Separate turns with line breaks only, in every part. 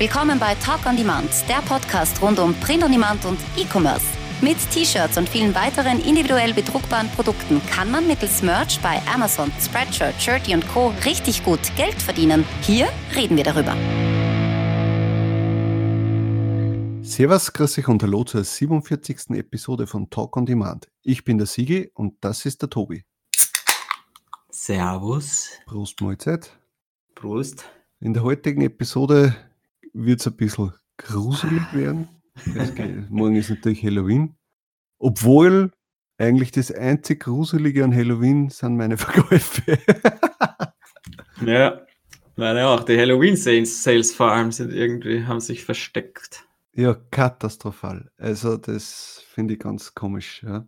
Willkommen bei Talk on Demand, der Podcast rund um Print on Demand und E-Commerce. Mit T-Shirts und vielen weiteren individuell bedruckbaren Produkten kann man mittels Merch bei Amazon, Spreadshirt, Shirty und Co. richtig gut Geld verdienen. Hier reden wir darüber.
Servus, grüß euch und hallo zur 47. Episode von Talk on Demand. Ich bin der Sigi und das ist der Tobi.
Servus.
Prost Mahlzeit.
Prost.
In der heutigen Episode wird es ein bisschen gruselig werden. Morgen ist natürlich Halloween. Obwohl eigentlich das einzig Gruselige an Halloween sind meine Verkäufe.
ja, meine auch. Die Halloween-Sales vor allem sind irgendwie, haben sich versteckt.
Ja, katastrophal. Also das finde ich ganz komisch. Ja.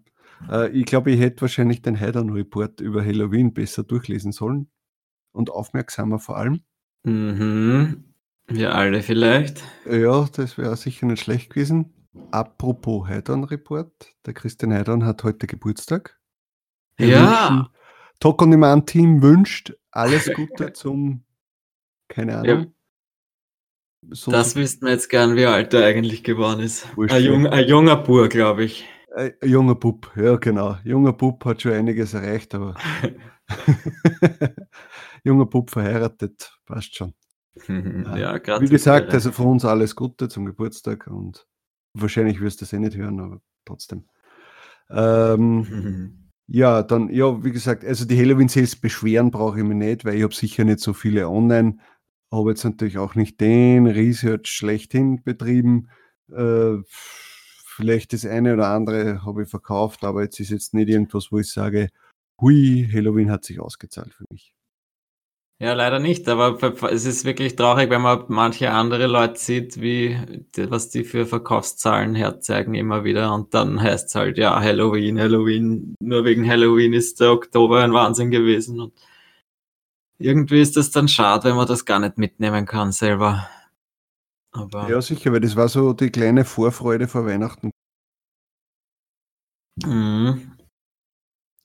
Äh, ich glaube, ich hätte wahrscheinlich den Heidern-Report über Halloween besser durchlesen sollen und aufmerksamer vor allem.
Mhm. Wir alle vielleicht.
Ja, das wäre sicher nicht schlecht gewesen. Apropos Heidern-Report, der Christian Heidern hat heute Geburtstag.
Wir ja.
Talk on Demand Team wünscht alles Gute zum, keine Ahnung. Ja.
So das wüssten wir jetzt gern, wie alt er eigentlich geworden ist. Ein, jung, ein, junger Bub, glaube ich.
Ein junger Bub, ja genau. Junger Bub hat schon einiges erreicht, aber junger Bub verheiratet, passt schon.
Ja,
Wie gesagt, also von uns alles Gute zum Geburtstag und wahrscheinlich wirst du es eh nicht hören, aber trotzdem. Ähm, ja, dann, ja, wie gesagt, also die Halloween Sales beschweren brauche ich mir nicht, weil ich habe sicher nicht so viele online. Habe jetzt natürlich auch nicht den Research schlechthin betrieben. Äh, vielleicht das eine oder andere habe ich verkauft, aber jetzt ist jetzt nicht irgendwas, wo ich sage, hui, Halloween hat sich ausgezahlt für mich.
Ja, leider nicht, aber es ist wirklich traurig, wenn man manche andere Leute sieht, wie, was die für Verkaufszahlen herzeigen immer wieder und dann heißt es halt, ja, Halloween, Halloween, nur wegen Halloween ist der Oktober ein Wahnsinn gewesen und irgendwie ist das dann schade, wenn man das gar nicht mitnehmen kann selber.
Aber ja, sicher, weil das war so die kleine Vorfreude vor Weihnachten.
Mhm.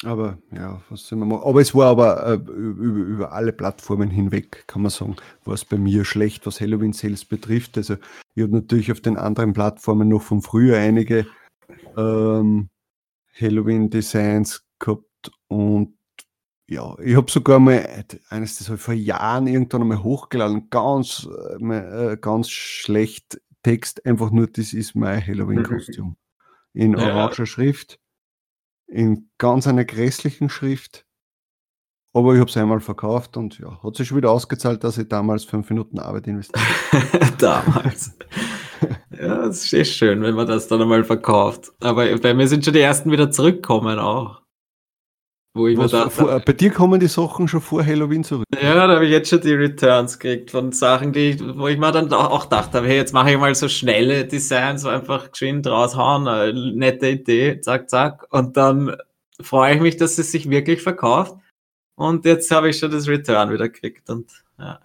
Aber ja, was soll man machen? Aber es war aber äh, über, über, alle Plattformen hinweg, kann man sagen, war es bei mir schlecht, was Halloween Sales betrifft. Also ich habe natürlich auf den anderen Plattformen noch von früher einige ähm, Halloween Designs gehabt und ja, ich habe sogar mal eines, das habe ich vor Jahren irgendwann einmal hochgeladen, ganz, äh, ganz schlecht Text, einfach nur, das ist mein Halloween-Kostüm. In oranger ja. Schrift in ganz einer grässlichen Schrift. Aber ich habe es einmal verkauft und ja, hat sich schon wieder ausgezahlt, dass ich damals fünf Minuten Arbeit investiert
habe. damals. ja, das ist schön, wenn man das dann einmal verkauft. Aber bei mir sind schon die ersten wieder zurückgekommen auch.
Wo ich Was, dachte, vor, bei dir kommen die Sachen schon vor Halloween zurück.
Ja, da habe ich jetzt schon die Returns gekriegt von Sachen, die ich, wo ich mir dann auch gedacht habe, hey, jetzt mache ich mal so schnelle Designs, so einfach geschwind raushauen, eine nette Idee, zack, zack. Und dann freue ich mich, dass es sich wirklich verkauft. Und jetzt habe ich schon das Return wieder gekriegt und ja.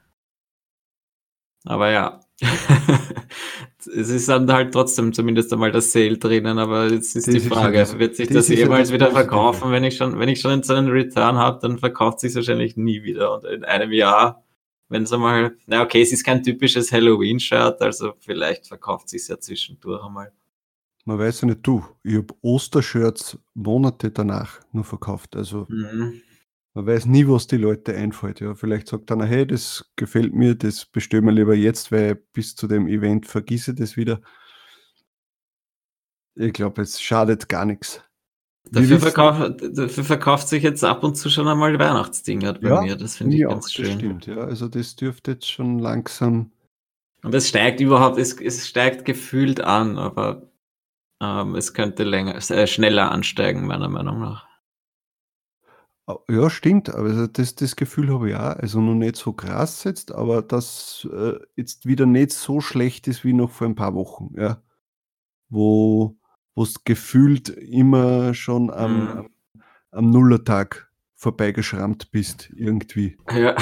Aber ja. es ist dann halt trotzdem zumindest einmal das Sale drinnen, aber jetzt ist das die Frage, ist, wird sich das, das jemals wieder verkaufen, wenn ich schon, wenn ich schon so einen Return habe, dann verkauft sich wahrscheinlich nie wieder und in einem Jahr, wenn es einmal, na okay, es ist kein typisches Halloween-Shirt, also vielleicht verkauft sich ja zwischendurch einmal.
Man weiß ja nicht, du, ich habe Ostershirts Monate danach nur verkauft, also mhm. Man weiß nie, was die Leute einfällt. Ja, vielleicht sagt einer, hey, das gefällt mir, das bestellen wir lieber jetzt, weil bis zu dem Event vergisse das wieder. Ich glaube, es schadet gar nichts.
Dafür, verkauf, dafür, verkauft sich jetzt ab und zu schon einmal Weihnachtsdinger bei ja, mir. Das finde ich ganz auch, schön. Das
stimmt, ja. Also das dürfte jetzt schon langsam.
Und es steigt überhaupt, es, es steigt gefühlt an, aber ähm, es könnte länger, äh, schneller ansteigen, meiner Meinung nach.
Ja, stimmt, aber das das Gefühl habe ich auch. Also noch nicht so krass jetzt, aber dass, äh, jetzt wieder nicht so schlecht ist wie noch vor ein paar Wochen, ja. Wo wo's gefühlt immer schon am Mhm. am am Nullertag vorbeigeschrammt bist irgendwie.
Ja.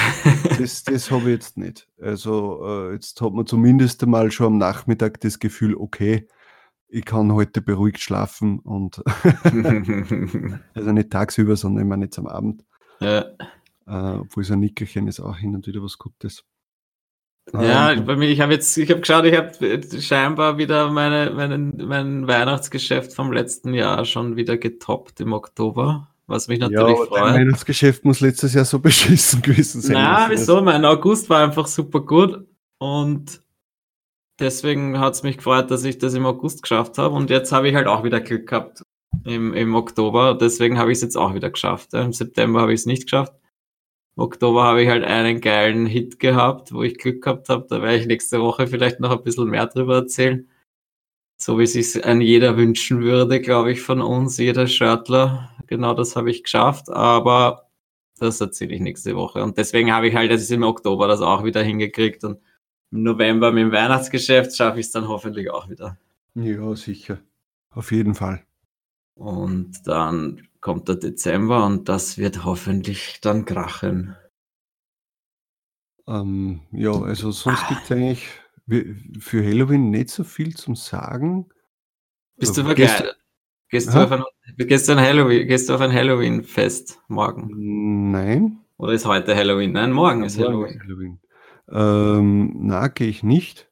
Das das habe ich jetzt nicht. Also, äh, jetzt hat man zumindest einmal schon am Nachmittag das Gefühl: „Okay, ich kann heute beruhigt schlafen und also nicht tagsüber, sondern immer nicht am Abend.
Ja.
Äh, obwohl so ein Nickerchen ist auch hin und wieder was Gutes.
Ja,
Ähm,
bei mir, ich habe jetzt, ich habe geschaut, ich habe scheinbar wieder meine, meinen, mein Weihnachtsgeschäft vom letzten Jahr schon wieder getoppt im Oktober, was mich
ja,
natürlich
dein
freut.
Weihnachtsgeschäft muss letztes Jahr so beschissen gewesen sein.
Na,
Also,
wieso? Mein August war einfach super gut und deswegen hat es mich gefreut, dass ich das im August geschafft habe und jetzt habe ich halt auch wieder Glück gehabt im, im Oktober, deswegen habe ich es jetzt auch wieder geschafft. Im September habe ich es nicht geschafft. Im Oktober habe ich halt einen geilen Hit gehabt, wo ich Glück gehabt habe. Da werde ich nächste Woche vielleicht noch ein bisschen mehr drüber erzählen. So wie sich an jeder wünschen würde, glaube ich, von uns, jeder Shirtler. Genau das habe ich geschafft, aber das erzähle ich nächste Woche. Und deswegen habe ich halt jetzt im Oktober das auch wieder hingekriegt und im November mit dem Weihnachtsgeschäft schaffe ich es dann hoffentlich auch wieder.
Ja, sicher. Auf jeden Fall.
Und dann kommt der Dezember und das wird hoffentlich dann krachen.
Ähm, ja, also sonst gibt es eigentlich für Halloween nicht so viel zum Sagen.
Bist du
Äh,
verkleidet? Gehst du,
Aha.
auf ein, gehst, du ein Halloween, gehst du auf ein Halloween-Fest morgen?
Nein.
Oder ist heute Halloween? Nein, morgen ist Halloween.
ist Halloween. Ähm, na, gehe ich nicht.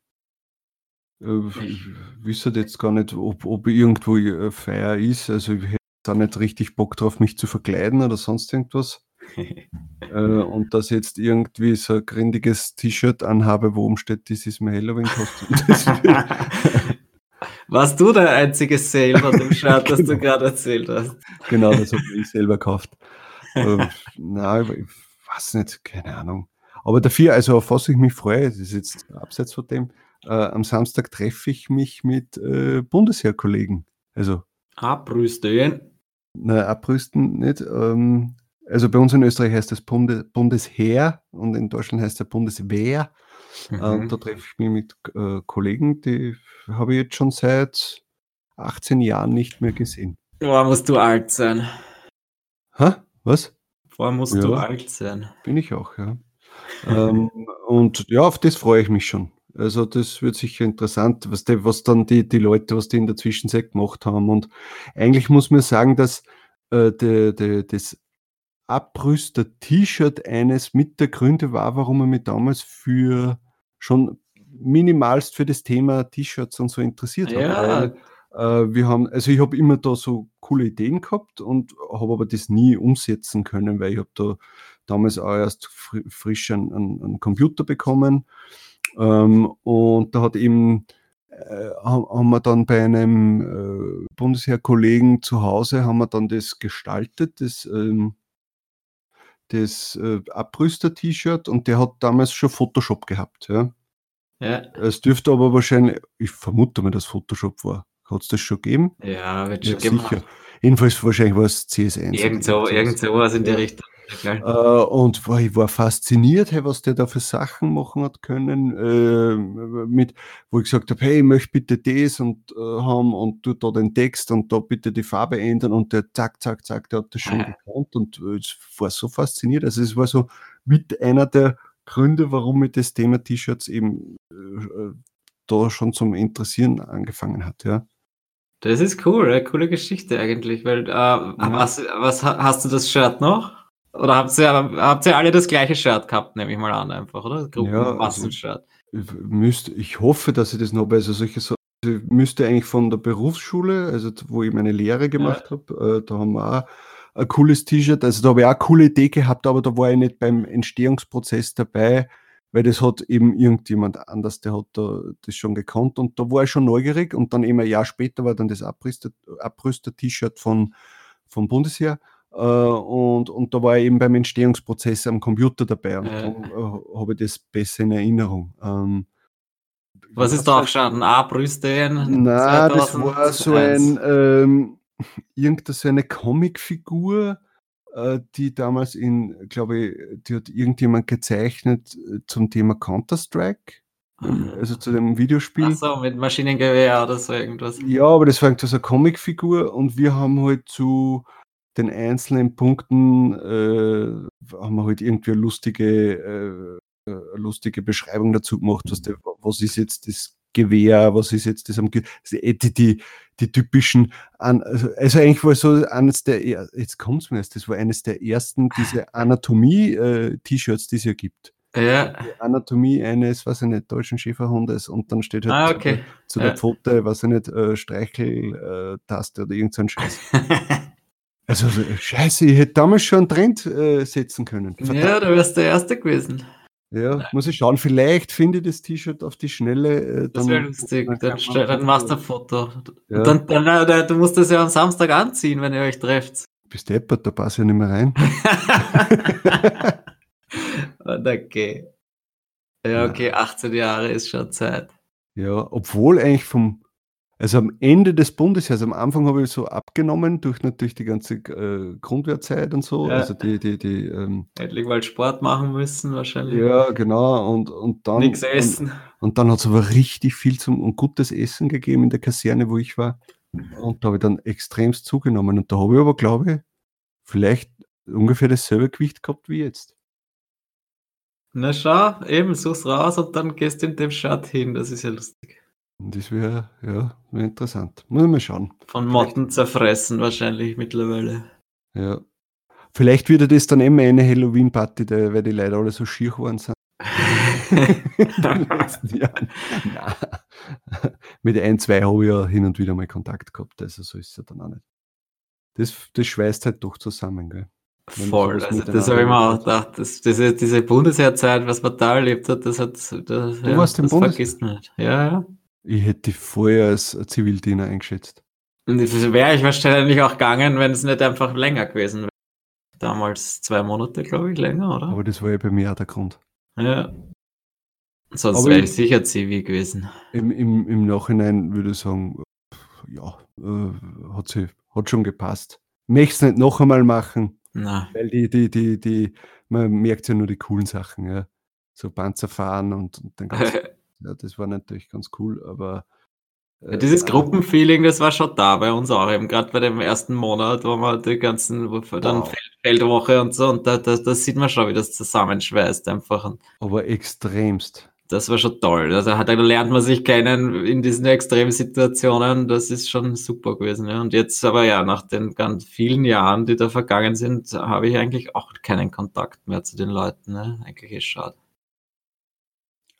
Äh, ich wüsste jetzt gar nicht, ob, ob irgendwo äh, Feier ist. Also ich hätte da nicht richtig Bock drauf, mich zu verkleiden oder sonst irgendwas. Äh, und dass jetzt irgendwie so ein grindiges T-Shirt anhabe, wo oben steht, das ist mein Halloween-Kostüm.
Warst du der einzige Sale von dem Shirt, das du
Genau.
gerade erzählt hast?
genau, das habe ich selber gekauft. Äh, nein, ich weiß nicht, keine Ahnung. Aber dafür, also auf was ich mich freue, das ist jetzt abseits von dem, äh, am Samstag treffe ich mich mit äh, Bundesheerkollegen. Also,
Abrüsten.
na, abrüsten nicht. Ähm, also bei uns in Österreich heißt das Bunde, Bundesheer und in Deutschland heißt es Bundeswehr.
Mhm.
Und da treffe ich mich mit äh, Kollegen, die habe ich jetzt schon seit 18 Jahren nicht mehr gesehen.
Boah, musst du alt sein.
Ha? Was?
Boah, musst
Ja.
du alt sein.
Bin ich auch, ja. Ähm, und ja, auf das freue ich mich schon. Also das wird sicher interessant, was, die, was dann die, die Leute, was die in der Zwischenzeit gemacht haben. Und eigentlich muss man sagen, dass äh, de, de, das Abrüster-T-Shirt eines mit der Gründe war, warum man mich damals für schon minimalst für das Thema T-Shirts und so interessiert hat.
Ja,
Weil, äh, wir haben, also ich habe immer da so coole Ideen gehabt und habe aber das nie umsetzen können, weil ich habe da damals auch erst fri frisch einen, einen, Computer bekommen. Ähm, und da hat eben, äh, haben, wir dann bei einem äh, Bundesheerkollegen zu Hause, haben wir dann das gestaltet, das, ähm, das äh, Abrüster-T-Shirt und der hat damals schon Photoshop gehabt. Ja.
ja,
Es dürfte aber wahrscheinlich, ich vermute mal, dass Photoshop war. Hat es das schon gegeben?
ja, wird
Ja,
schon gemacht.
sicher. Jedenfalls wahrscheinlich war es CS1.
Irgend so, irgend sowas in die
Ja.
Richtung. Ja,
Äh, und war, ich war fasziniert, hey, was der da für Sachen machen hat können, äh, mit, wo ich gesagt habe, hey, ich möchte bitte das und äh, haben und tu da den Text und da bitte die Farbe ändern und der zack, zack, zack, der hat das schon
Ja.
gekonnt und äh, es war so fasziniert. Also es war so mit einer der Gründe, warum mich das Thema T-Shirts eben äh, da schon zum Interessieren angefangen hat, ja.
Das ist cool, eine coole Geschichte eigentlich, weil äh, was, was ha- hast du das Shirt noch? Oder habt ihr, habt ihr alle das gleiche Shirt gehabt, nehme ich mal an, einfach, oder? Gruppenmassenshirt.
Ich müsste, ich hoffe, dass ich das noch habe. Also solche so, ich müsste eigentlich von der Berufsschule, also wo ich meine Lehre gemacht habe, äh, da haben wir auch ein cooles T-Shirt. Also da habe ich auch eine coole Idee gehabt, aber da war ich nicht beim Entstehungsprozess dabei, weil das hat eben irgendjemand anders, der hat da das schon gekonnt und da war ich schon neugierig und dann eben ein Jahr später war dann das Abrüster- Abrüster-T-Shirt von, vom Bundesheer. Äh, und, und da war ich eben beim Entstehungsprozess am Computer dabei und darum äh, habe ich das besser in Erinnerung. Ähm,
Was ist da gestanden? A-Brüsten?
na, das war so ein, ähm, irgendeine so eine Comicfigur, äh, die damals in, glaube ich, die hat irgendjemand gezeichnet äh, zum Thema Counter-Strike, also zu dem Videospiel.
Ach so, mit Maschinengewehr oder so irgendwas.
Ja, aber das war so eine Comicfigur und wir haben halt zu den einzelnen Punkten äh, haben wir halt irgendwie eine lustige, äh, äh, lustige Beschreibung dazu gemacht, was, der, was ist jetzt das Gewehr, was ist jetzt das am Ge die, die, die, die typischen, also, also eigentlich war so eines der, er- jetzt kommt's mir erst, das war eines der ersten, diese Anatomie-T-Shirts, die es ja gibt.
Ja.
die Anatomie eines, weiß ich nicht, deutschen Schäferhundes und dann steht halt
Ah,
zu
okay.
der- zu der
Ja.
Pfote, weiß ich nicht, äh, Streicheltaste oder irgend so ein Scheiß. Also so, scheiße, ich hätte damals schon einen Trend äh, setzen können. Verdammt.
ja, du wärst der Erste gewesen.
Ja, muss ich schauen. Vielleicht finde ich das T-Shirt auf die Schnelle. Äh,
Das wäre lustig.
dann
Dann, dann machst du ein Foto.
Ja.
Dann, dann, äh, du musst das ja am Samstag anziehen, wenn ihr euch trefft.
Bist deppert, da passe ich nicht mehr rein.
Und okay. Ja, okay, 18 Jahre ist schon Zeit.
Ja, obwohl eigentlich vom, also am Ende des Bundesheers, am Anfang habe ich so abgenommen durch natürlich die ganze äh, Grundwehrzeit und so.
Ja.
Also die, die, die, ähm,
Endlich mal Sport machen müssen, wahrscheinlich.
ja, genau. Und, und dann.
Nichts
und,
essen.
Und dann hat es aber richtig viel zum und gutes Essen gegeben in der Kaserne, wo ich war. Und da habe ich dann extremst zugenommen. Und da habe ich aber, glaube ich, vielleicht ungefähr dasselbe Gewicht gehabt wie jetzt.
Na schau, eben, such's raus und dann gehst du in dem Shirt hin. Das ist ja lustig.
Und das wäre, ja, wär interessant. Muss mal schauen.
Von Motten zerfressen wahrscheinlich mittlerweile.
Ja. Vielleicht wird ja das dann immer eine Halloween-Party, weil die Leute alle so schier geworden sind. Mit ein, zwei habe ich ja hin und wieder mal Kontakt gehabt, also so ist es ja dann auch nicht. Das, das schweißt halt doch zusammen, gell? Wenn
Voll, also das habe ich mir auch gedacht. Das, diese, diese Bundesheerzeit, was man da erlebt hat, das hat das, ja,
warst
das
Bundes-
vergisst man nicht. Ja, ja.
Ich hätte die vorher als Zivildiener eingeschätzt.
Und das wäre ich wahrscheinlich auch gegangen, wenn es nicht einfach länger gewesen wäre. Damals zwei Monate, glaube ich, länger, oder?
Aber das war ja bei mir auch der Grund.
ja. Sonst wäre
ich-
ich sicher Zivi gewesen.
Im, im, im Nachhinein würde ich sagen, ja, äh, hat, sie, hat schon gepasst. Möchte es nicht noch einmal machen,
Na,
weil die, die, die, die, man merkt ja nur die coolen Sachen, ja. So Panzer fahren und, und den ganzen, ja, das war natürlich ganz cool, aber äh,
Dieses
ja,
Gruppenfeeling, das war schon da bei uns auch, eben gerade bei dem ersten Monat, wo man die ganzen, dann
Wow.
Feld, Feldwoche und so, und da, da, da sieht man schon, wie das zusammenschweißt einfach.
Aber extremst.
das war schon toll. Also da lernt man sich kennen in diesen extremen Situationen. Das ist schon super gewesen. Ja. Und jetzt aber ja, nach den ganz vielen Jahren, die da vergangen sind, habe ich eigentlich auch keinen Kontakt mehr zu den Leuten. Ne? Eigentlich ist schade.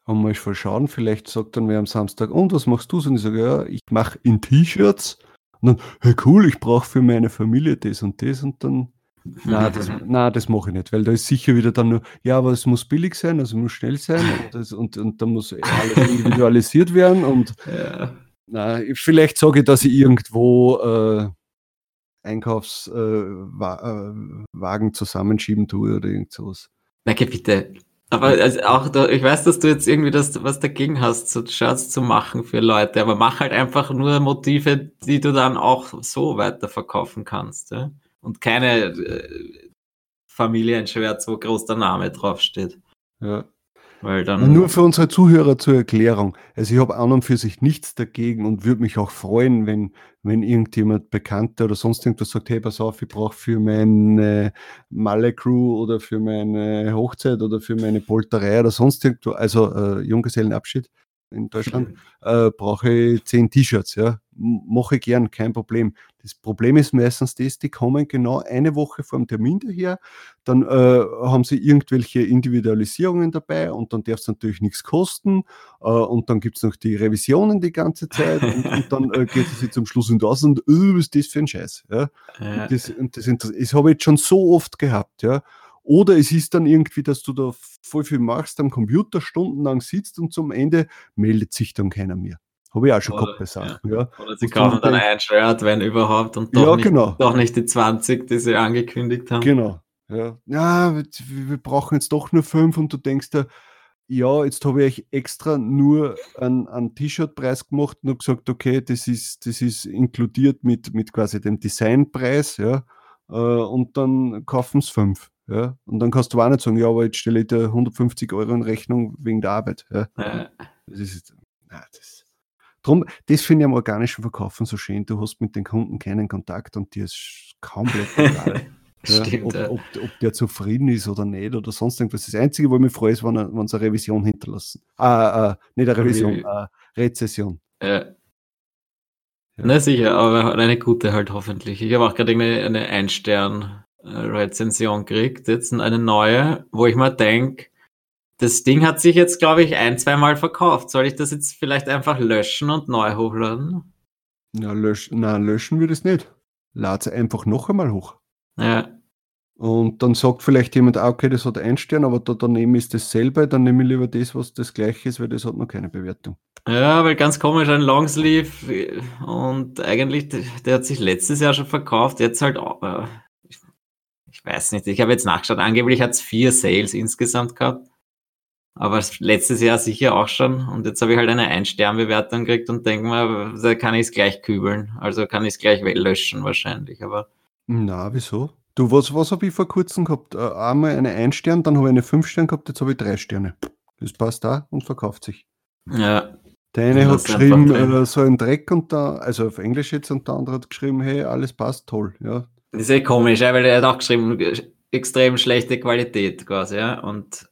Und mal schauen, vielleicht sagt dann wer am Samstag, und was machst du? Und ich sage, ja, ich mache in T-Shirts. Und dann, hey, cool, ich brauche für meine Familie das und das. Und dann, na, das, na, das mache ich nicht, weil da ist sicher wieder dann nur, ja, aber es muss billig sein, also muss schnell sein und, das, und, und da muss alles individualisiert werden. Und
Ja.
na, vielleicht sage ich, dass ich irgendwo äh, Einkaufswagen äh, äh, zusammenschieben tue oder irgend sowas.
Geh bitte. Aber also auch da, ich weiß, dass du jetzt irgendwie das, was dagegen hast, so Shirts zu machen für Leute, aber mach halt einfach nur Motive, die du dann auch so weiterverkaufen kannst. Ja? Und keine äh, Familienshirts, wo groß der Name draufsteht.
Ja.
Weil dann.
Nur für unsere Zuhörer zur Erklärung. Also ich habe an und für sich nichts dagegen und würde mich auch freuen, wenn, wenn irgendjemand Bekannter oder sonst irgendwas sagt, hey, pass auf, ich brauche für meine Malle-Crew oder für meine Hochzeit oder für meine Polterei oder sonst irgendwo, also äh, Junggesellenabschied in Deutschland, äh, brauche ich zehn T-Shirts, ja. Mache ich gern, kein Problem. Das Problem ist meistens das, die kommen genau eine Woche vor dem Termin daher, dann äh, haben sie irgendwelche Individualisierungen dabei und dann darf es natürlich nichts kosten äh, und dann gibt es noch die Revisionen die ganze Zeit und, und dann äh, geht es zum Schluss und aus und äh, was ist das für ein Scheiß, ja.
Ja.
Und das, und das, das habe ich jetzt schon so oft gehabt, ja. Oder es ist dann irgendwie, dass du da voll viel machst, am Computer stundenlang sitzt und zum Ende meldet sich dann keiner mehr. Habe ich auch schon
Oder,
gehabt bei Sachen, ja.
Oder sie
Und
kaufen dann ein Shirt, wenn überhaupt, und doch,
Ja,
nicht,
genau.
doch nicht die 20, die sie angekündigt haben.
Genau. Ja, ja wir, brauchen jetzt doch nur fünf und du denkst dir, ja, jetzt habe ich euch extra nur einen, einen T-Shirt-Preis gemacht und habe gesagt, okay, das ist, das ist inkludiert mit, mit quasi dem Designpreis, ja, äh, und dann kaufen es fünf. Ja, und dann kannst du auch nicht sagen, ja, aber jetzt stelle ich dir 150 Euro in Rechnung wegen der Arbeit. Ja. Das ist, na, das, drum, das finde ich am organischen Verkaufen so schön. Du hast mit den Kunden keinen Kontakt und dir ist komplett egal. Ja,
Stimmt,
ob,
ja.
ob, ob der zufrieden ist oder nicht oder sonst irgendwas. Das Einzige, wo ich mich freue, ist, wenn, wenn sie eine Revision hinterlassen. Ah, äh, nicht eine Revision,
Revi-
äh, Rezession.
Ja.
Ja.
Na sicher, aber eine gute halt hoffentlich. Ich habe auch gerade eine, eine Ein-Stern-Rezension gekriegt, jetzt eine neue, wo ich mal denke, das Ding hat sich jetzt, glaube ich, ein, zweimal verkauft. Soll ich das jetzt vielleicht einfach löschen und neu hochladen?
Ja, lösch, nein, löschen wir das nicht. Lad es einfach noch einmal hoch.
Ja.
Und dann sagt vielleicht jemand, ah, okay, das hat ein Stern, aber da daneben ist dasselbe, dann nehme ich lieber das, was das gleiche ist, weil das hat noch keine Bewertung.
Ja, weil ganz komisch, ein Longsleeve und eigentlich, der, hat sich letztes Jahr schon verkauft, jetzt halt, äh, ich, ich weiß nicht, ich habe jetzt nachgeschaut, angeblich hat es vier Sales insgesamt gehabt, aber letztes Jahr sicher auch schon und jetzt habe ich halt eine Ein-Stern-Bewertung gekriegt und denke mal, da kann ich es gleich kübeln, also kann ich es gleich löschen wahrscheinlich, aber...
Na, wieso? Du, was, was habe ich vor kurzem gehabt? Äh, einmal eine Ein-Stern, dann habe ich eine Fünf-Stern gehabt, jetzt habe ich drei Sterne. Das passt da und verkauft sich.
Ja.
Der eine hat geschrieben,
drin.
äh, so ein Dreck und da, also auf Englisch jetzt, und der andere hat geschrieben, hey, alles passt, toll. Ja,
Das ist eh komisch, ja, weil er hat auch geschrieben, extrem schlechte Qualität quasi, ja, und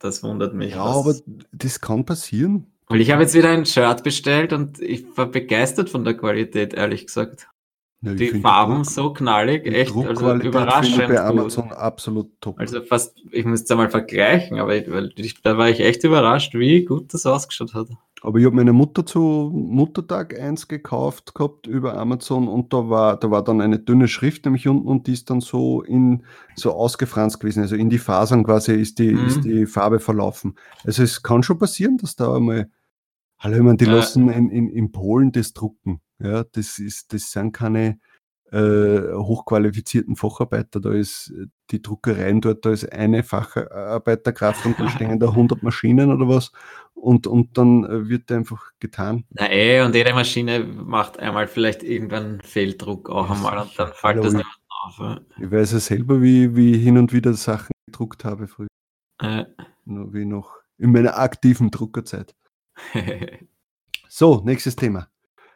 das wundert mich.
ja
was-
aber das kann passieren.
Weil ich habe jetzt wieder ein Shirt bestellt und ich war begeistert von der Qualität, ehrlich gesagt.
Ja,
Die Farben
Druck-
so knallig, echt, also überraschend
bei
gut.
Amazon absolut top.
Also fast, ich muss es einmal vergleichen, aber ich, weil ich, da war ich echt überrascht, wie gut das ausgeschaut hat.
Aber ich habe meiner Mutter zu Muttertag eins gekauft gehabt über Amazon und da war, da war dann eine dünne Schrift nämlich unten und die ist dann so in so ausgefranst gewesen. Also in die Fasern quasi ist die,
Mhm.
ist die Farbe verlaufen. Also es kann schon passieren, dass da einmal, hallo, ich meine, die
Ja.
lassen in, in, in Polen das drucken. Ja, das ist, das sind keine äh, hochqualifizierten Facharbeiter. Da ist die Druckereien dort, da ist eine Facharbeiterkraft und da stehen da 100 Maschinen oder was und, und dann äh, wird einfach getan.
Na eh, und jede Maschine macht einmal vielleicht irgendwann Fehldruck auch einmal und dann fällt das nicht auf. ja.
Ich weiß ja selber, wie, wie ich hin und wieder Sachen gedruckt habe früher,
Äh,
wie noch in meiner aktiven Druckerzeit. So, nächstes Thema.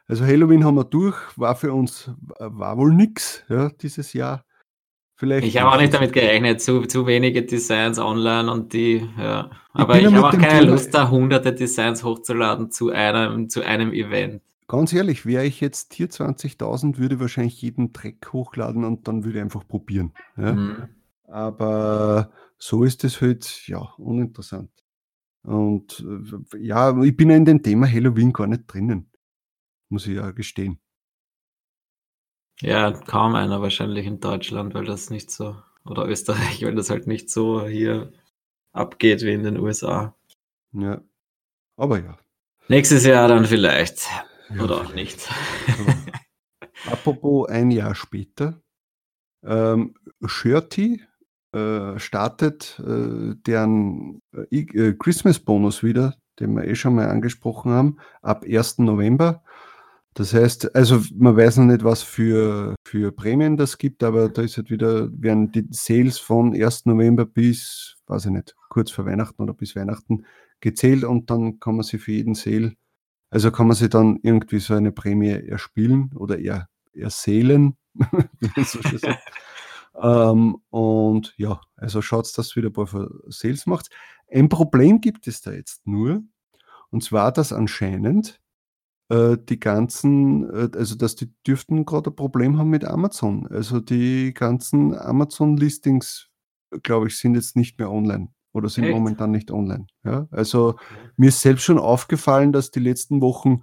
Also Halloween haben wir durch, war für uns, war wohl nix, ja, dieses Jahr. Vielleicht.
Ich habe auch nicht damit gerechnet, zu, zu wenige Designs online und die, ja. Aber ich,
mit
habe auch keine
Thema-
Lust, da hunderte Designs hochzuladen zu einem, zu einem Event.
Ganz ehrlich, wäre ich jetzt hier 20.000, würde wahrscheinlich jeden Dreck hochladen und dann würde ich einfach probieren. Ja?
Mhm.
Aber so ist es halt, ja, uninteressant. Und äh, ja, ich bin ja in dem Thema Halloween gar nicht drinnen. Muss ich ja gestehen.
Ja, kaum einer wahrscheinlich in Deutschland, weil das nicht so, oder Österreich, weil das halt nicht so hier abgeht wie in den USA.
Ja. Aber ja.
Nächstes Jahr dann vielleicht.
ja
oder auch
vielleicht.
nicht.
Apropos ein Jahr später. Ähm, Shirty äh, startet äh, deren äh, äh, Christmas-Bonus wieder, den wir eh schon mal angesprochen haben, ab 1. November. Das heißt, also man weiß noch nicht, was für, für Prämien das gibt, aber da ist halt wieder, werden die Sales von 1. November bis, weiß ich nicht, kurz vor Weihnachten oder bis Weihnachten gezählt und dann kann man sich für jeden Sale, also kann man sich dann irgendwie so eine Prämie erspielen oder er, erseelen, so. Ähm, und ja, also schaut, dass wieder ein paar Sales macht. Ein Problem gibt es da jetzt nur, und zwar, dass anscheinend äh, die ganzen, äh, also dass die dürften gerade ein Problem haben mit Amazon. Also die ganzen Amazon-Listings, glaube ich, sind jetzt nicht mehr online oder sind
Echt?
momentan nicht online. Ja? Also mir ist selbst schon aufgefallen, dass die letzten Wochen,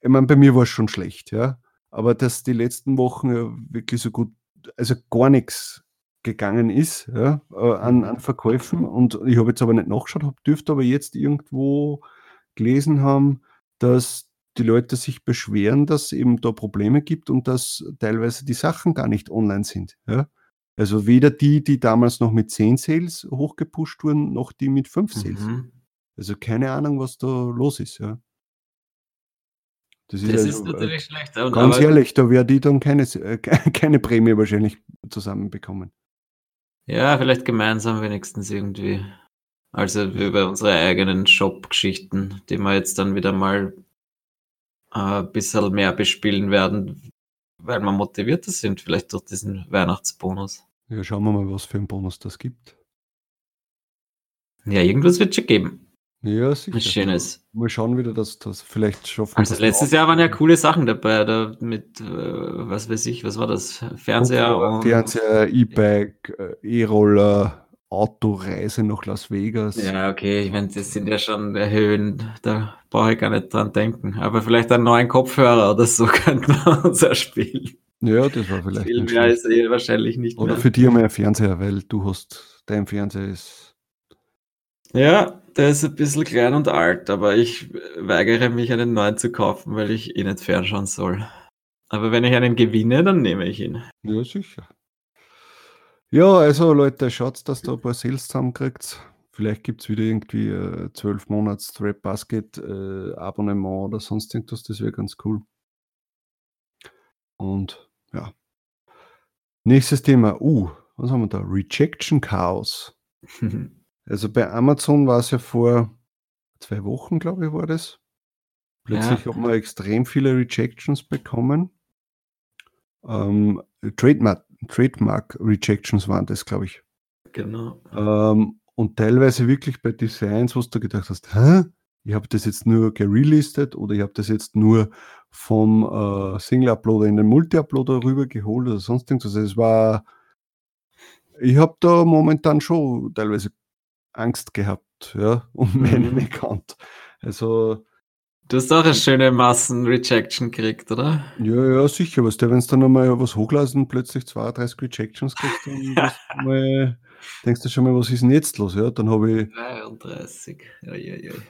ich meine, bei mir war es schon schlecht, ja, aber dass die letzten Wochen ja wirklich so gut, also gar nichts gegangen ist ja, äh, an, an Verkäufen und ich habe jetzt aber nicht nachgeschaut, hab, dürfte aber jetzt irgendwo gelesen haben, dass die Leute sich beschweren, dass es eben da Probleme gibt und dass teilweise die Sachen gar nicht online sind. Ja? Also weder die, die damals noch mit 10 Sales hochgepusht wurden, noch die mit 5 Sales.
Mhm.
Also keine Ahnung, was da los ist. Ja. Das ist,
Das
also,
ist natürlich schlecht. Und,
ganz ehrlich, da werde ich dann keine, äh, keine Prämie wahrscheinlich zusammenbekommen.
Ja, vielleicht gemeinsam wenigstens irgendwie. Also über unsere eigenen Shop-Geschichten, die wir jetzt dann wieder mal äh, ein bisschen mehr bespielen werden, weil wir motivierter sind, vielleicht durch diesen Weihnachtsbonus.
Ja, schauen wir mal, was für einen Bonus das gibt.
Ja, irgendwas wird schon geben.
Ja, sicher.
Was Schönes.
Mal schauen wieder, dass das vielleicht schaffen.
Also
das
letztes. Jahr waren ja coole Sachen dabei, da mit, äh, was weiß ich, was war das? Fernseher und
Fernseher, E-Bike, äh, E-Roller, Autoreise nach Las Vegas.
Ja, okay, ich meine, das sind ja schon Höhen, da brauche ich gar nicht dran denken. Aber vielleicht einen neuen Kopfhörer oder so könnte man uns erspielen.
Ja, das war vielleicht.
Viel mehr ist eh wahrscheinlich nicht
Oder
mehr.
für dich einmal ein Fernseher, weil du hast, dein Fernseher ist.
Ja, der ist ein bisschen klein und alt, aber ich weigere mich, einen neuen zu kaufen, weil ich eh nicht fernschauen soll. Aber wenn ich einen gewinne, dann nehme ich ihn.
Ja, sicher. Ja, also Leute, schaut, dass da ein paar Sales zusammenkriegt. Vielleicht gibt es wieder irgendwie äh, 12 Monats Trap Basket äh, Abonnement oder sonst irgendwas, das wäre ganz cool. Und ja. Nächstes Thema. Uh, was haben wir da? Rejection Chaos. Also bei Amazon war es ja vor zwei Wochen, glaube ich, war das. Plötzlich
Ja.
hat man extrem viele Rejections bekommen. Ähm, Trademark, Trademark Rejections waren das, glaube ich.
genau.
Ähm, und teilweise wirklich bei Designs, wo du gedacht hast, hä? Ich habe das jetzt nur gerelistet oder ich habe das jetzt nur vom äh, Single-Uploader in den Multi-Uploader rübergeholt oder sonst irgendwas. Also es war, ich habe da momentan schon teilweise Angst gehabt, ja, um meinen
Mhm.
Account. Also,
Du hast auch eine schöne Massen-Rejection gekriegt, oder?
ja, ja, sicher, was der, wenn es dann einmal was hochlassen und plötzlich 32 Rejections kriegst, dann
Ja.
du mal, denkst du schon mal, was ist denn jetzt los? Ja, dann habe ich
33. Uiuiui.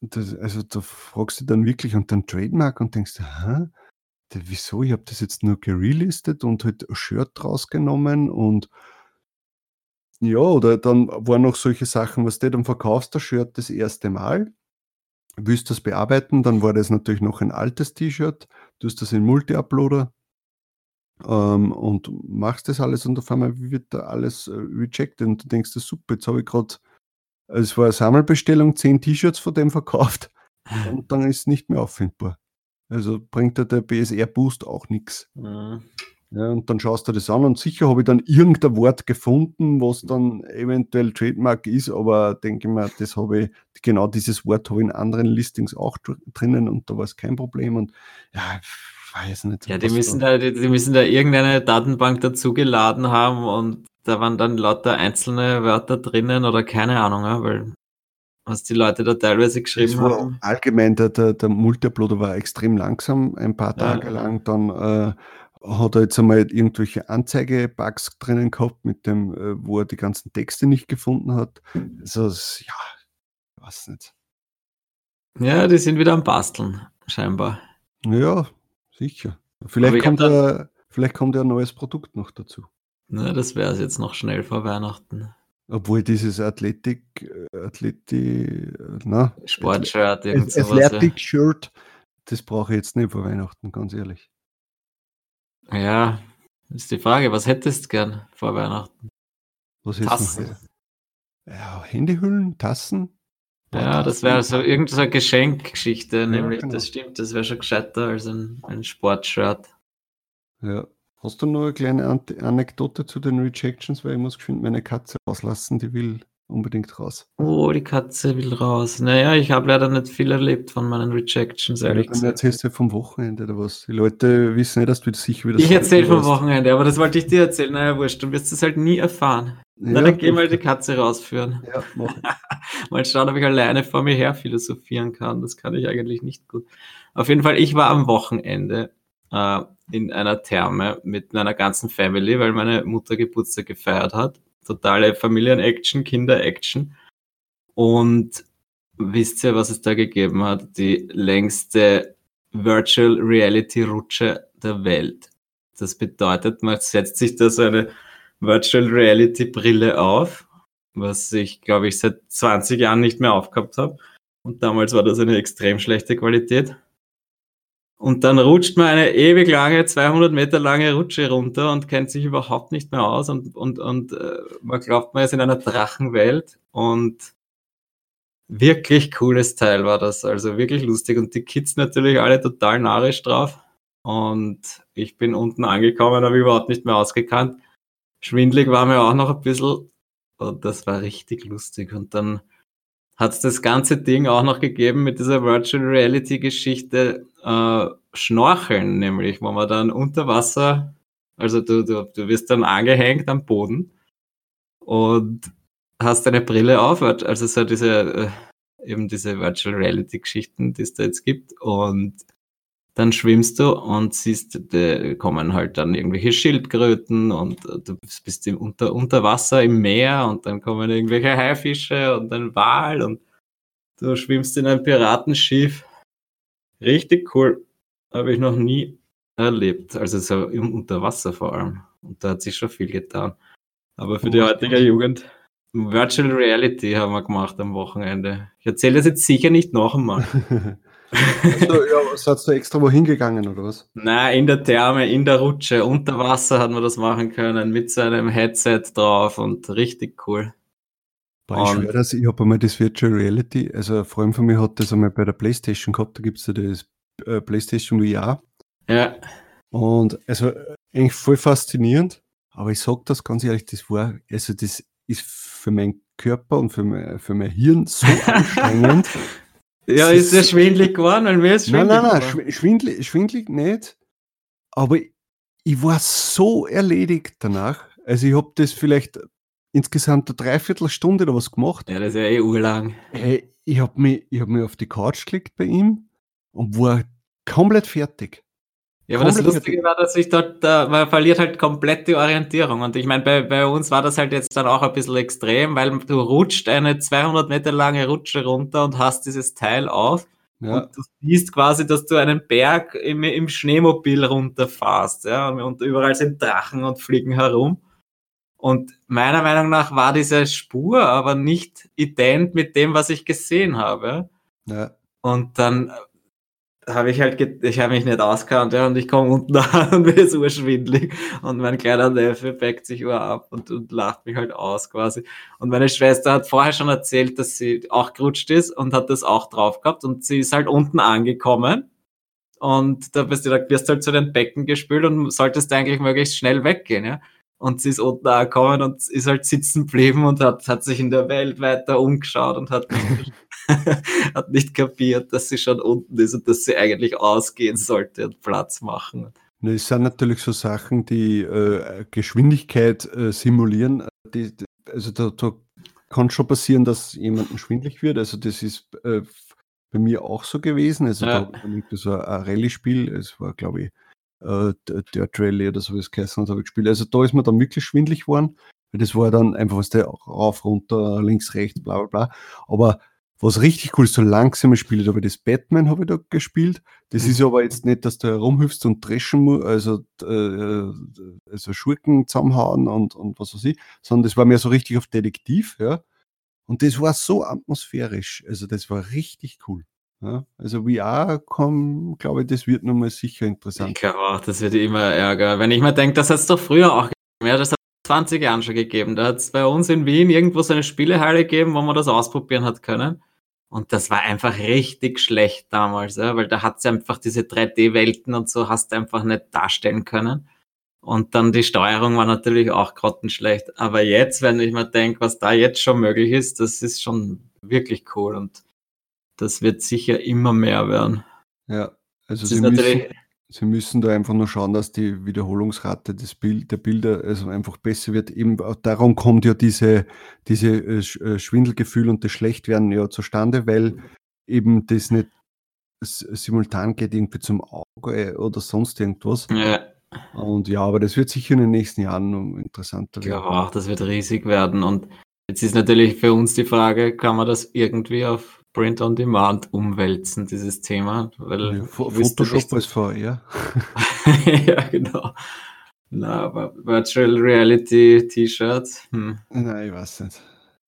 Das, also da fragst du dann wirklich und dann Trademark und denkst, hä? Wieso? Ich habe das jetzt nur gerelistet und halt ein Shirt rausgenommen und ja, oder dann waren noch solche Sachen, was du dann verkaufst das Shirt das erste Mal, willst das bearbeiten, dann war das natürlich noch ein altes T-Shirt, du hast das in Multi-Uploader ähm, und machst das alles und auf einmal wird da alles äh, rejected und du denkst, das ist super, jetzt habe ich gerade, es war eine Sammelbestellung, 10 T-Shirts von dem verkauft und dann ist es nicht mehr auffindbar. Also bringt dir der BSR-Boost auch nichts.
Mhm.
Ja, und dann schaust du das an und sicher habe ich dann irgendein Wort gefunden, was dann eventuell Trademark ist, aber denke ich mir, das habe ich, genau dieses Wort habe ich in anderen Listings auch dr- drinnen und da war es kein Problem und ja, ich weiß nicht.
Ja, die müssen da, die, die müssen da irgendeine Datenbank dazugeladen haben und da waren dann lauter einzelne Wörter drinnen oder keine Ahnung, ja, weil was die Leute da teilweise
Es
geschrieben haben.
allgemein, der, der, der Multi-Uploader war extrem langsam, ein paar
Ja.
Tage lang. Dann äh, hat er jetzt einmal irgendwelche Anzeige-Bugs drinnen gehabt, mit dem, äh, wo er die ganzen Texte nicht gefunden hat. Also, ja, ich weiß nicht.
Ja, die sind wieder am Basteln, scheinbar.
Ja, sicher. Vielleicht kommt, ja, vielleicht kommt ja ein neues Produkt noch dazu.
Ne, das wäre es jetzt noch schnell vor Weihnachten.
Obwohl dieses Athletic, äh, Athleti, äh, na,
Sportshirt, irgend sowas.
Athletic Shirt, das brauche ich jetzt nicht vor Weihnachten, ganz ehrlich.
Ja. ja, ist die Frage, was hättest du gern vor Weihnachten?
Was ist
Tassen.
Ja, Handyhüllen, Tassen.
Ja, das wäre so irgendeine so Geschenkgeschichte, nämlich,
genau.
das stimmt, das wäre schon gescheiter als ein, ein Sportshirt.
Ja. Hast du noch eine kleine Anekdote zu den Rejections? Weil ich muss geschwind meine Katze rauslassen, die will unbedingt raus.
Oh, die Katze will raus. Naja, ich habe leider nicht viel erlebt von meinen Rejections, ehrlich
Dann
gesagt.
erzählst du vom Wochenende oder was? Die Leute wissen nicht, dass du sicher wieder
Ich erzähle vom. Wochenende, aber das wollte ich dir erzählen. Naja, wurscht, du wirst es halt nie erfahren. Na,
Ja,
dann geh mal die Katze rausführen.
Ja.
Mal schauen, ob ich alleine vor mir her philosophieren kann. Das kann ich eigentlich nicht gut. Auf jeden Fall, ich war am Wochenende äh, in einer Therme mit meiner ganzen Family, weil meine Mutter Geburtstag gefeiert hat. Totale Familien-Action, Kinder-Action. Und wisst ihr, was es da gegeben hat? Die längste Virtual Reality Rutsche der Welt. Das bedeutet, man setzt sich da so eine Virtual Reality Brille auf, was ich, glaube ich, seit 20 Jahren nicht mehr aufgehabt habe. Und damals war das eine extrem schlechte Qualität. Und dann rutscht man eine ewig lange, 200 Meter lange Rutsche runter und kennt sich überhaupt nicht mehr aus und, und, und äh, man glaubt, man ist in einer Drachenwelt. Und wirklich cooles Teil war das, also wirklich lustig. Und die Kids natürlich alle total narrisch drauf. Und ich bin unten angekommen, habe überhaupt nicht mehr ausgekannt. Schwindlig war mir auch noch ein bisschen. Und das war richtig lustig. Und dann hat es das ganze Ding auch noch gegeben mit dieser Virtual Reality Geschichte äh, Schnorcheln, nämlich, wo man dann unter Wasser, also du, du, du wirst dann angehängt am Boden und hast deine Brille auf, also so diese, äh, eben diese Virtual Reality Geschichten, die es da jetzt gibt und dann schwimmst du und siehst, da kommen halt dann irgendwelche Schildkröten und du bist im unter, unter Wasser im Meer und dann kommen irgendwelche Haifische und ein Wal und du schwimmst in ein Piratenschiff. Richtig cool. Habe ich noch nie erlebt. Also so im Unterwasser vor allem. Und da hat sich schon viel getan. Aber für oh, die heutige Jugend, Virtual Reality haben wir gemacht am Wochenende. Ich erzähle das jetzt sicher nicht noch einmal.
also, ja, seid du extra wohin gegangen oder was?
Nein, in der Therme, in der Rutsche, unter Wasser hat man das machen können, mit seinem Headset drauf und richtig cool.
Boah, ich schwöre, ich habe einmal das Virtual Reality, also ein Freund von mir hat das einmal bei der Playstation gehabt, da gibt es ja das äh, Playstation VR.
Ja.
Und also eigentlich voll faszinierend, aber ich sage das ganz ehrlich, das war, also das ist für meinen Körper und für mein, für mein Hirn so anstrengend.
Ja, ist ja schwindlig geworden, weil mir ist
schwindlig Nein, nein, nein, schwindlig, schwindlig nicht, aber ich war so erledigt danach. Also ich habe das vielleicht insgesamt eine Dreiviertelstunde oder was gemacht.
Ja, das ist ja eh urlang.
Hey, ich habe mich, hab mich auf die Couch gelegt bei ihm und war komplett fertig.
Ja, aber das Lustige war, dass ich dort, uh, man verliert halt komplett die Orientierung. Und ich meine, bei, bei uns war das halt jetzt dann auch ein bisschen extrem, weil du rutscht eine 200 Meter lange Rutsche runter und hast dieses Teil auf. Ja. Und du siehst quasi, dass du einen Berg im, im Schneemobil runterfährst. Ja? Und überall sind Drachen und fliegen herum. Und meiner Meinung nach war diese Spur aber nicht ident mit dem, was ich gesehen habe. Ja. Und dann habe ich halt, ich habe mich nicht auskannt, ja, und ich komme unten an und bin so urschwindlig. Und mein kleiner Neffe packt sich Uhr ab und, und lacht mich halt aus quasi. Und meine Schwester hat vorher schon erzählt, dass sie auch gerutscht ist und hat das auch drauf gehabt und sie ist halt unten angekommen. Und da bist du, da wirst halt zu den Becken gespült und solltest eigentlich möglichst schnell weggehen, ja und sie ist unten angekommen und ist halt sitzen geblieben und hat, hat sich in der Welt weiter umgeschaut und hat nicht, hat nicht kapiert, dass sie schon unten ist und dass sie eigentlich ausgehen sollte und Platz machen.
Es sind natürlich so Sachen, die äh, Geschwindigkeit äh, simulieren. Die, also da, da, kann schon passieren, dass jemandem schwindlig wird. Also das ist äh, bei mir auch so gewesen. Also ja. da war so ein, ein Rallye-Spiel. Es war, glaube ich, äh, Dirt Rally oder so wie es geheißen hat, habe ich gespielt. Also da ist mir dann wirklich schwindlig geworden. Das war dann einfach was der rauf, runter, links, rechts, bla bla bla. Aber was richtig cool ist, so langsam spielt, aber das Batman habe ich da gespielt. Das ist aber jetzt nicht, dass du herumhüpfst und dreschen musst, also, äh, also Schurken zusammenhauen und, und was weiß ich, sondern das war mehr so richtig auf Detektiv, ja. Und das war so atmosphärisch. Also das war richtig cool. Ja, also VR kommen, glaube ich, das wird nochmal sicher interessant.
Ich glaube auch, das wird immer ärger. Wenn ich mir denke, das hat es doch früher auch gegeben. Ja, das hat 20 Jahren schon gegeben. Da hat es bei uns in Wien irgendwo so eine Spielehalle gegeben, wo man das ausprobieren hat können. Und das war einfach richtig schlecht damals, ja, weil da hat es einfach diese 3D-Welten und so hast du einfach nicht darstellen können. Und dann die Steuerung war natürlich auch grottenschlecht. Aber jetzt, wenn ich mir denke, was da jetzt schon möglich ist, das ist schon wirklich cool. Und das wird sicher immer mehr werden.
Ja, also sie müssen, sie müssen da einfach nur schauen, dass die Wiederholungsrate des Bild, der Bilder also einfach besser wird. Eben darum kommt ja diese, diese äh, äh, Schwindelgefühl und das Schlechtwerden ja zustande, weil eben das nicht simultan geht irgendwie zum Auge oder sonst irgendwas. Ja. Und ja, aber das wird sicher in den nächsten Jahren interessanter
werden. Ja, das wird riesig werden. Und jetzt ist natürlich für uns die Frage, kann man das irgendwie auf Print on Demand umwälzen, dieses Thema. Weil
ja, Photoshop als VR.
ja, genau. Na, aber Virtual Reality T-Shirt. Hm.
Nein, ich weiß nicht.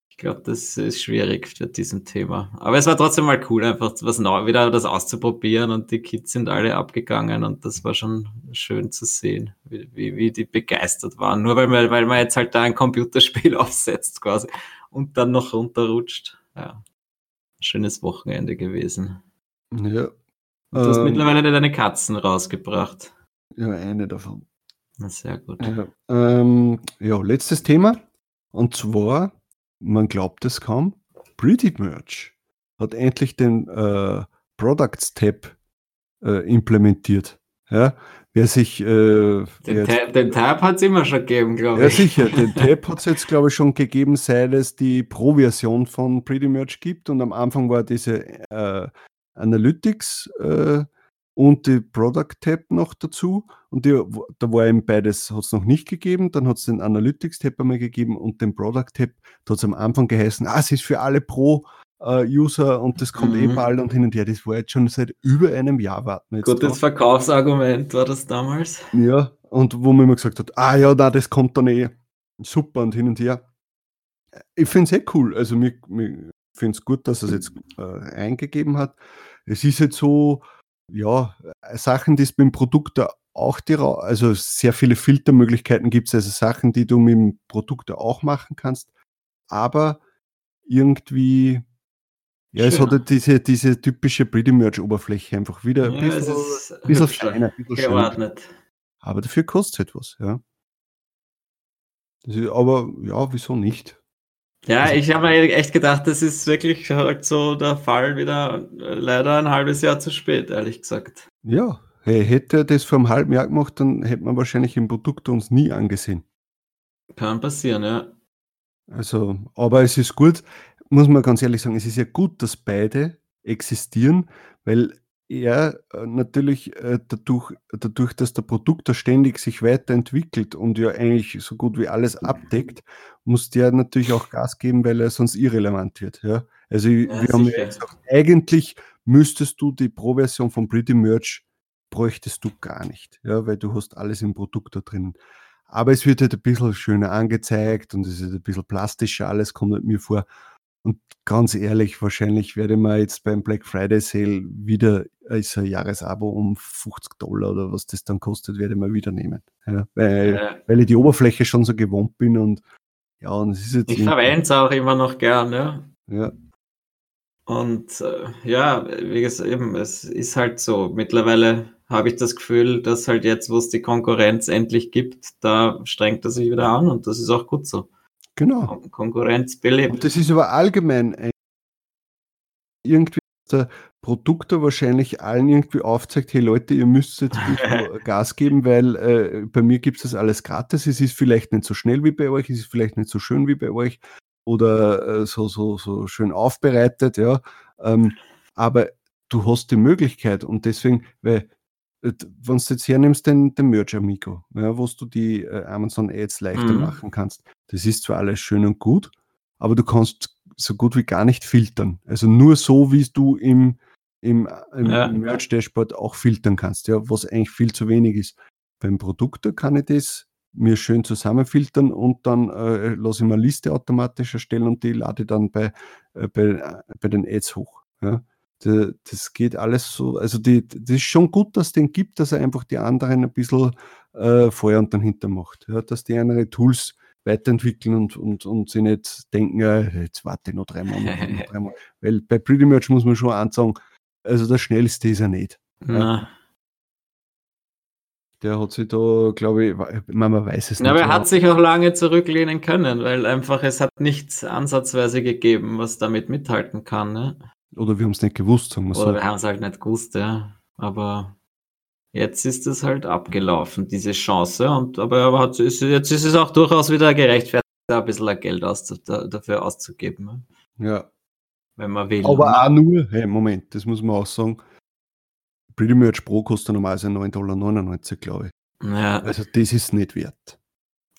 Ich glaube, das ist schwierig für diesem Thema. Aber es war trotzdem mal cool, einfach was neu, wieder das auszuprobieren und die Kids sind alle abgegangen und das war schon schön zu sehen, wie, wie, wie die begeistert waren. Nur weil man, weil man jetzt halt da ein Computerspiel aufsetzt quasi und dann noch runterrutscht. Ja schönes Wochenende gewesen.
Ja.
Du hast ähm, mittlerweile deine Katzen rausgebracht.
Ja, eine davon.
Na, sehr gut.
Ja, ähm, ja, letztes Thema. Und zwar, man glaubt es kaum, Pretty Merch hat endlich den äh, Products Tab äh, implementiert. Ja, wer sich. Äh,
den, Tab, den Tab hat es immer schon gegeben, glaube
ich. Ja, sicher. Den Tab hat es jetzt, glaube ich, schon gegeben, seit es die Pro-Version von Pretty Merch gibt. Und am Anfang war diese äh, Analytics äh, und die Product Tab noch dazu. Und die, da war eben beides, hat es noch nicht gegeben. Dann hat es den Analytics Tab einmal gegeben und den Product Tab. Da hat es am Anfang geheißen, ah, es ist für alle Pro äh, User und das kommt eh mhm. eh bald und hin und her. Das war jetzt schon seit über einem Jahr warten.
Jetzt Gutes drauf. Verkaufsargument war das damals.
Ja, und wo man immer gesagt hat, ah ja, na, das kommt dann eh super und hin und her. Ich finde es eh cool. Also ich finde es gut, dass er es jetzt äh, eingegeben hat. Es ist jetzt so, ja, Sachen, die es beim Produkt auch die, also sehr viele Filtermöglichkeiten gibt es, also Sachen, die du mit dem Produkt auch machen kannst. Aber irgendwie ja, es hat halt diese, diese typische Pretty Merch-Oberfläche einfach wieder ein
ja, bisschen, bisschen feiner, bisschen geordnet.
Aber dafür kostet es etwas, ja. Ist, aber ja, wieso nicht?
Ja, also, ich habe mir echt gedacht, das ist wirklich halt so der Fall wieder äh, leider ein halbes Jahr zu spät, ehrlich gesagt.
Ja, hey, hätte er das vor einem halben Jahr gemacht, dann hätte man wahrscheinlich im Produkt uns nie angesehen.
Kann passieren, ja.
Also, aber es ist gut muss man ganz ehrlich sagen, es ist ja gut, dass beide existieren, weil er äh, natürlich äh, dadurch, dadurch, dass der Produkt da ständig sich weiterentwickelt und ja eigentlich so gut wie alles abdeckt, muss der natürlich auch Gas geben, weil er sonst irrelevant wird. Ja? Also ja, wir haben ja gesagt, eigentlich müsstest du die Pro-Version von Pretty Merch bräuchtest du gar nicht, ja, weil du hast alles im Produkt da drin. Aber es wird halt ein bisschen schöner angezeigt und es ist ein bisschen plastischer, alles kommt halt mir vor. Und ganz ehrlich, wahrscheinlich werde man jetzt beim Black Friday Sale wieder ist ein Jahresabo um 50 Dollar oder was das dann kostet, werde ich mal wieder nehmen. Ja, weil, ja. weil ich die Oberfläche schon so gewohnt bin und ja, und es ist jetzt.
Ich verwende es auch immer noch gern, ja.
Ja.
Und äh, ja, wie gesagt, eben, es ist halt so. Mittlerweile habe ich das Gefühl, dass halt jetzt, wo es die Konkurrenz endlich gibt, da strengt er sich wieder an und das ist auch gut so.
Genau.
Konkurrenz belebt.
Und das ist aber allgemein ein, irgendwie der Produkte wahrscheinlich allen irgendwie aufzeigt, hey Leute, ihr müsst jetzt Gas geben, weil äh, bei mir gibt es das alles gratis. Es ist vielleicht nicht so schnell wie bei euch, es ist vielleicht nicht so schön wie bei euch oder äh, so, so, so schön aufbereitet, ja. Ähm, aber du hast die Möglichkeit und deswegen, weil wenn du jetzt hernimmst, den, den Merch Amigo, ja, wo du die äh, Amazon Ads leichter mhm. machen kannst, das ist zwar alles schön und gut, aber du kannst so gut wie gar nicht filtern. Also nur so, wie du im, im, im ja. Merch Dashboard auch filtern kannst, ja, was eigentlich viel zu wenig ist. Beim Produkt kann ich das mir schön zusammenfiltern und dann äh, lasse ich mir eine Liste automatisch erstellen und die lade ich dann bei, äh, bei, äh, bei den Ads hoch. Ja das geht alles so, also die, das ist schon gut, dass es den gibt, dass er einfach die anderen ein bisschen äh, Feuer und dann hinter macht. Ja, dass die andere Tools weiterentwickeln und, und, und sie nicht denken, ja, jetzt warte ich noch drei Monate. noch drei Monate. Weil bei Pretty Merch muss man schon ansagen, also das schnellste ist er nicht. Ja. Der hat sich da, glaube ich, man, man weiß es
nicht. Aber er hat sich auch lange zurücklehnen können, weil einfach es hat nichts ansatzweise gegeben, was damit mithalten kann. Ne?
Oder wir haben es nicht gewusst, sagen
wir so. Oder wir haben es halt nicht gewusst, ja. Aber jetzt ist es halt abgelaufen, diese Chance. Und, aber, aber hat, ist, jetzt ist es auch durchaus wieder gerechtfertigt, da ein bisschen Geld aus, da, dafür auszugeben.
Ne? Ja.
Wenn man will.
Aber auch nur, hey, Moment, das muss man auch sagen. Pretty Merch Pro kostet normalerweise 9,99 Dollar, glaube ich. Ja. Also das ist nicht wert.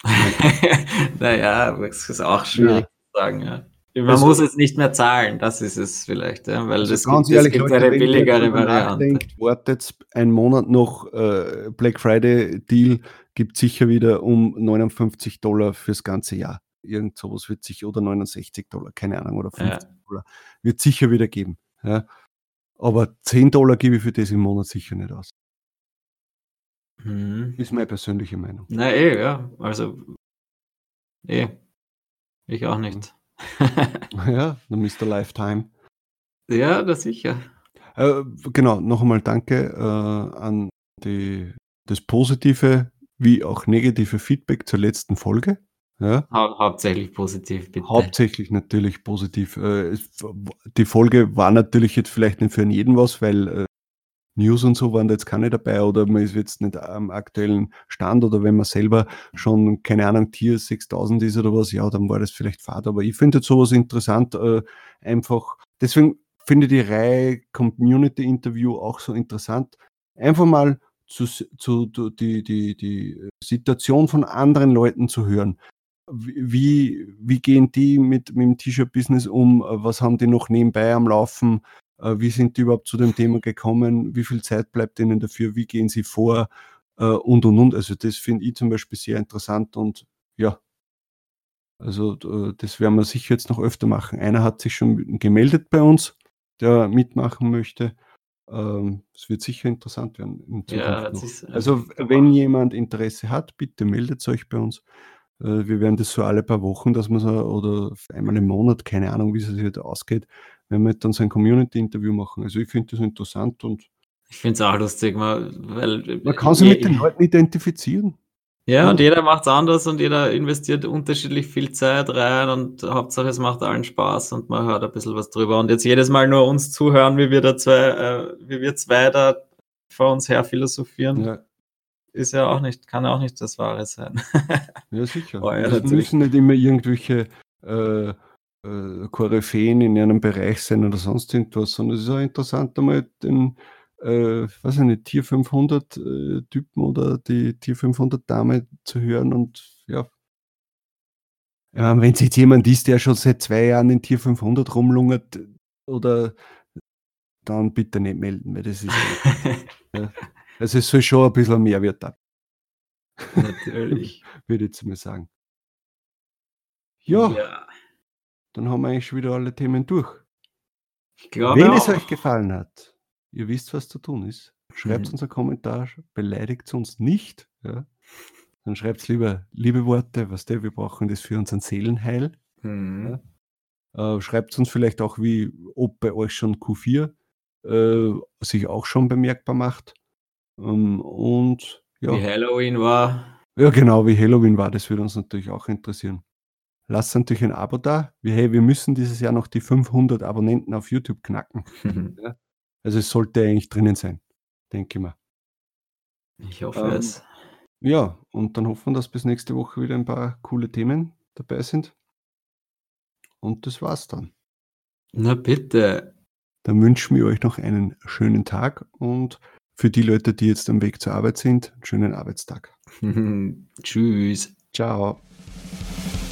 naja, das ist auch schwierig ja. zu sagen, ja. Man also, muss es nicht mehr zahlen, das ist es vielleicht, ja, weil also das,
ganz gibt, ehrlich, gibt Leute, eine billigere Variante. Denkt, wartet einen Monat noch äh, Black Friday Deal, gibt sicher wieder um 59 Dollar fürs ganze Jahr. Irgend sowas wird sicher, oder 69 Dollar, keine Ahnung, oder 50 ja. Dollar, wird sicher wieder geben. Ja. Aber 10 Dollar gebe ich für das im Monat sicher nicht aus. Mhm. Ist meine persönliche Meinung.
Na eh, ja, also eh, ich auch nicht.
Ja, der Mr. Lifetime.
Ja, das sicher.
Äh, genau, noch einmal danke äh, an die, das positive wie auch negative Feedback zur letzten Folge. Ja.
Hau hauptsächlich positiv,
bitte. Hauptsächlich natürlich positiv. Äh, die Folge war natürlich jetzt vielleicht nicht für jeden was, weil äh, News und so waren da jetzt keine dabei oder man ist jetzt nicht am aktuellen Stand oder wenn man selber schon, keine Ahnung, Tier 6000 ist oder was, ja, dann war das vielleicht fad. Aber ich finde sowas interessant, äh, einfach, deswegen finde die Reihe Community Interview auch so interessant. Einfach mal zu, zu, zu die, die, die Situation von anderen Leuten zu hören. Wie, wie gehen die mit, mit dem T-Shirt-Business um? Was haben die noch nebenbei am Laufen? Äh, wie sind die überhaupt zu dem Thema gekommen? Wie viel Zeit bleibt ihnen dafür? Wie gehen sie vor? Äh, und, und, und. Also das finde ich zum Beispiel sehr interessant und ja, also äh, das werden wir sicher jetzt noch öfter machen. Einer hat sich schon gemeldet bei uns, der mitmachen möchte. Ähm, es wird sicher interessant werden. Ja, also wenn jemand Interesse hat, bitte meldet euch bei uns. Wir werden das so alle paar Wochen, dass man so, oder einmal im Monat, keine Ahnung, wie es halt ausgeht, wenn wir dann so ein Community-Interview machen. Also ich finde das interessant und
ich finde es auch lustig, weil, weil
man kann sich mit den Leuten identifizieren.
Ja, und jeder macht es anders und jeder investiert unterschiedlich viel Zeit rein und Hauptsache es macht allen Spaß und man hört ein bisschen was drüber. Und jetzt jedes Mal nur uns zuhören, wie wir da zwei, äh, wie wir zwei da vor uns her philosophieren, ja. ist ja auch nicht, kann ja auch nicht das Wahre sein.
ja, sicher. Oh, ja, es müssen nicht immer irgendwelche äh, äh, Koryphäen in einem Bereich sein oder sonst irgendwas, sondern es ist auch interessant, einmal den, äh, weiß ich nicht, Tier 500 äh, Typen oder die Tier 500 Dame zu hören und ja. ja wenn es jetzt jemand ist, der schon seit zwei Jahren in Tier 500 rumlungert oder dann bitte nicht melden, weil das ist ja, also es soll schon ein bisschen Mehrwert haben.
Natürlich.
Würde ich jetzt mal sagen. Ja. ja dann haben wir eigentlich schon wieder alle Themen durch.
Glaube
Wenn es euch gefallen hat, ihr wisst, was zu tun ist, schreibt mhm. uns einen Kommentar, beleidigt uns nicht. Ja. Dann schreibt lieber liebe Worte, was der, wir brauchen das für unseren Seelenheil. Mhm. Ja. Äh, schreibt uns vielleicht auch, wie, ob bei euch schon Q4 äh, sich auch schon bemerkbar macht. Ähm, und ja.
Wie Halloween war.
Ja, genau, wie Halloween war, das würde uns natürlich auch interessieren lasst natürlich ein Abo da. Wir, hey, wir müssen dieses Jahr noch die 500 Abonnenten auf YouTube knacken. Mhm. Ja? Also es sollte eigentlich drinnen sein, denke ich mal.
Ich hoffe ähm, es.
Ja, und dann hoffen wir, dass bis nächste Woche wieder ein paar coole Themen dabei sind. Und das war's dann.
Na bitte.
Dann wünschen wir euch noch einen schönen Tag und für die Leute, die jetzt am Weg zur Arbeit sind, einen schönen Arbeitstag.
Tschüss.
Ciao.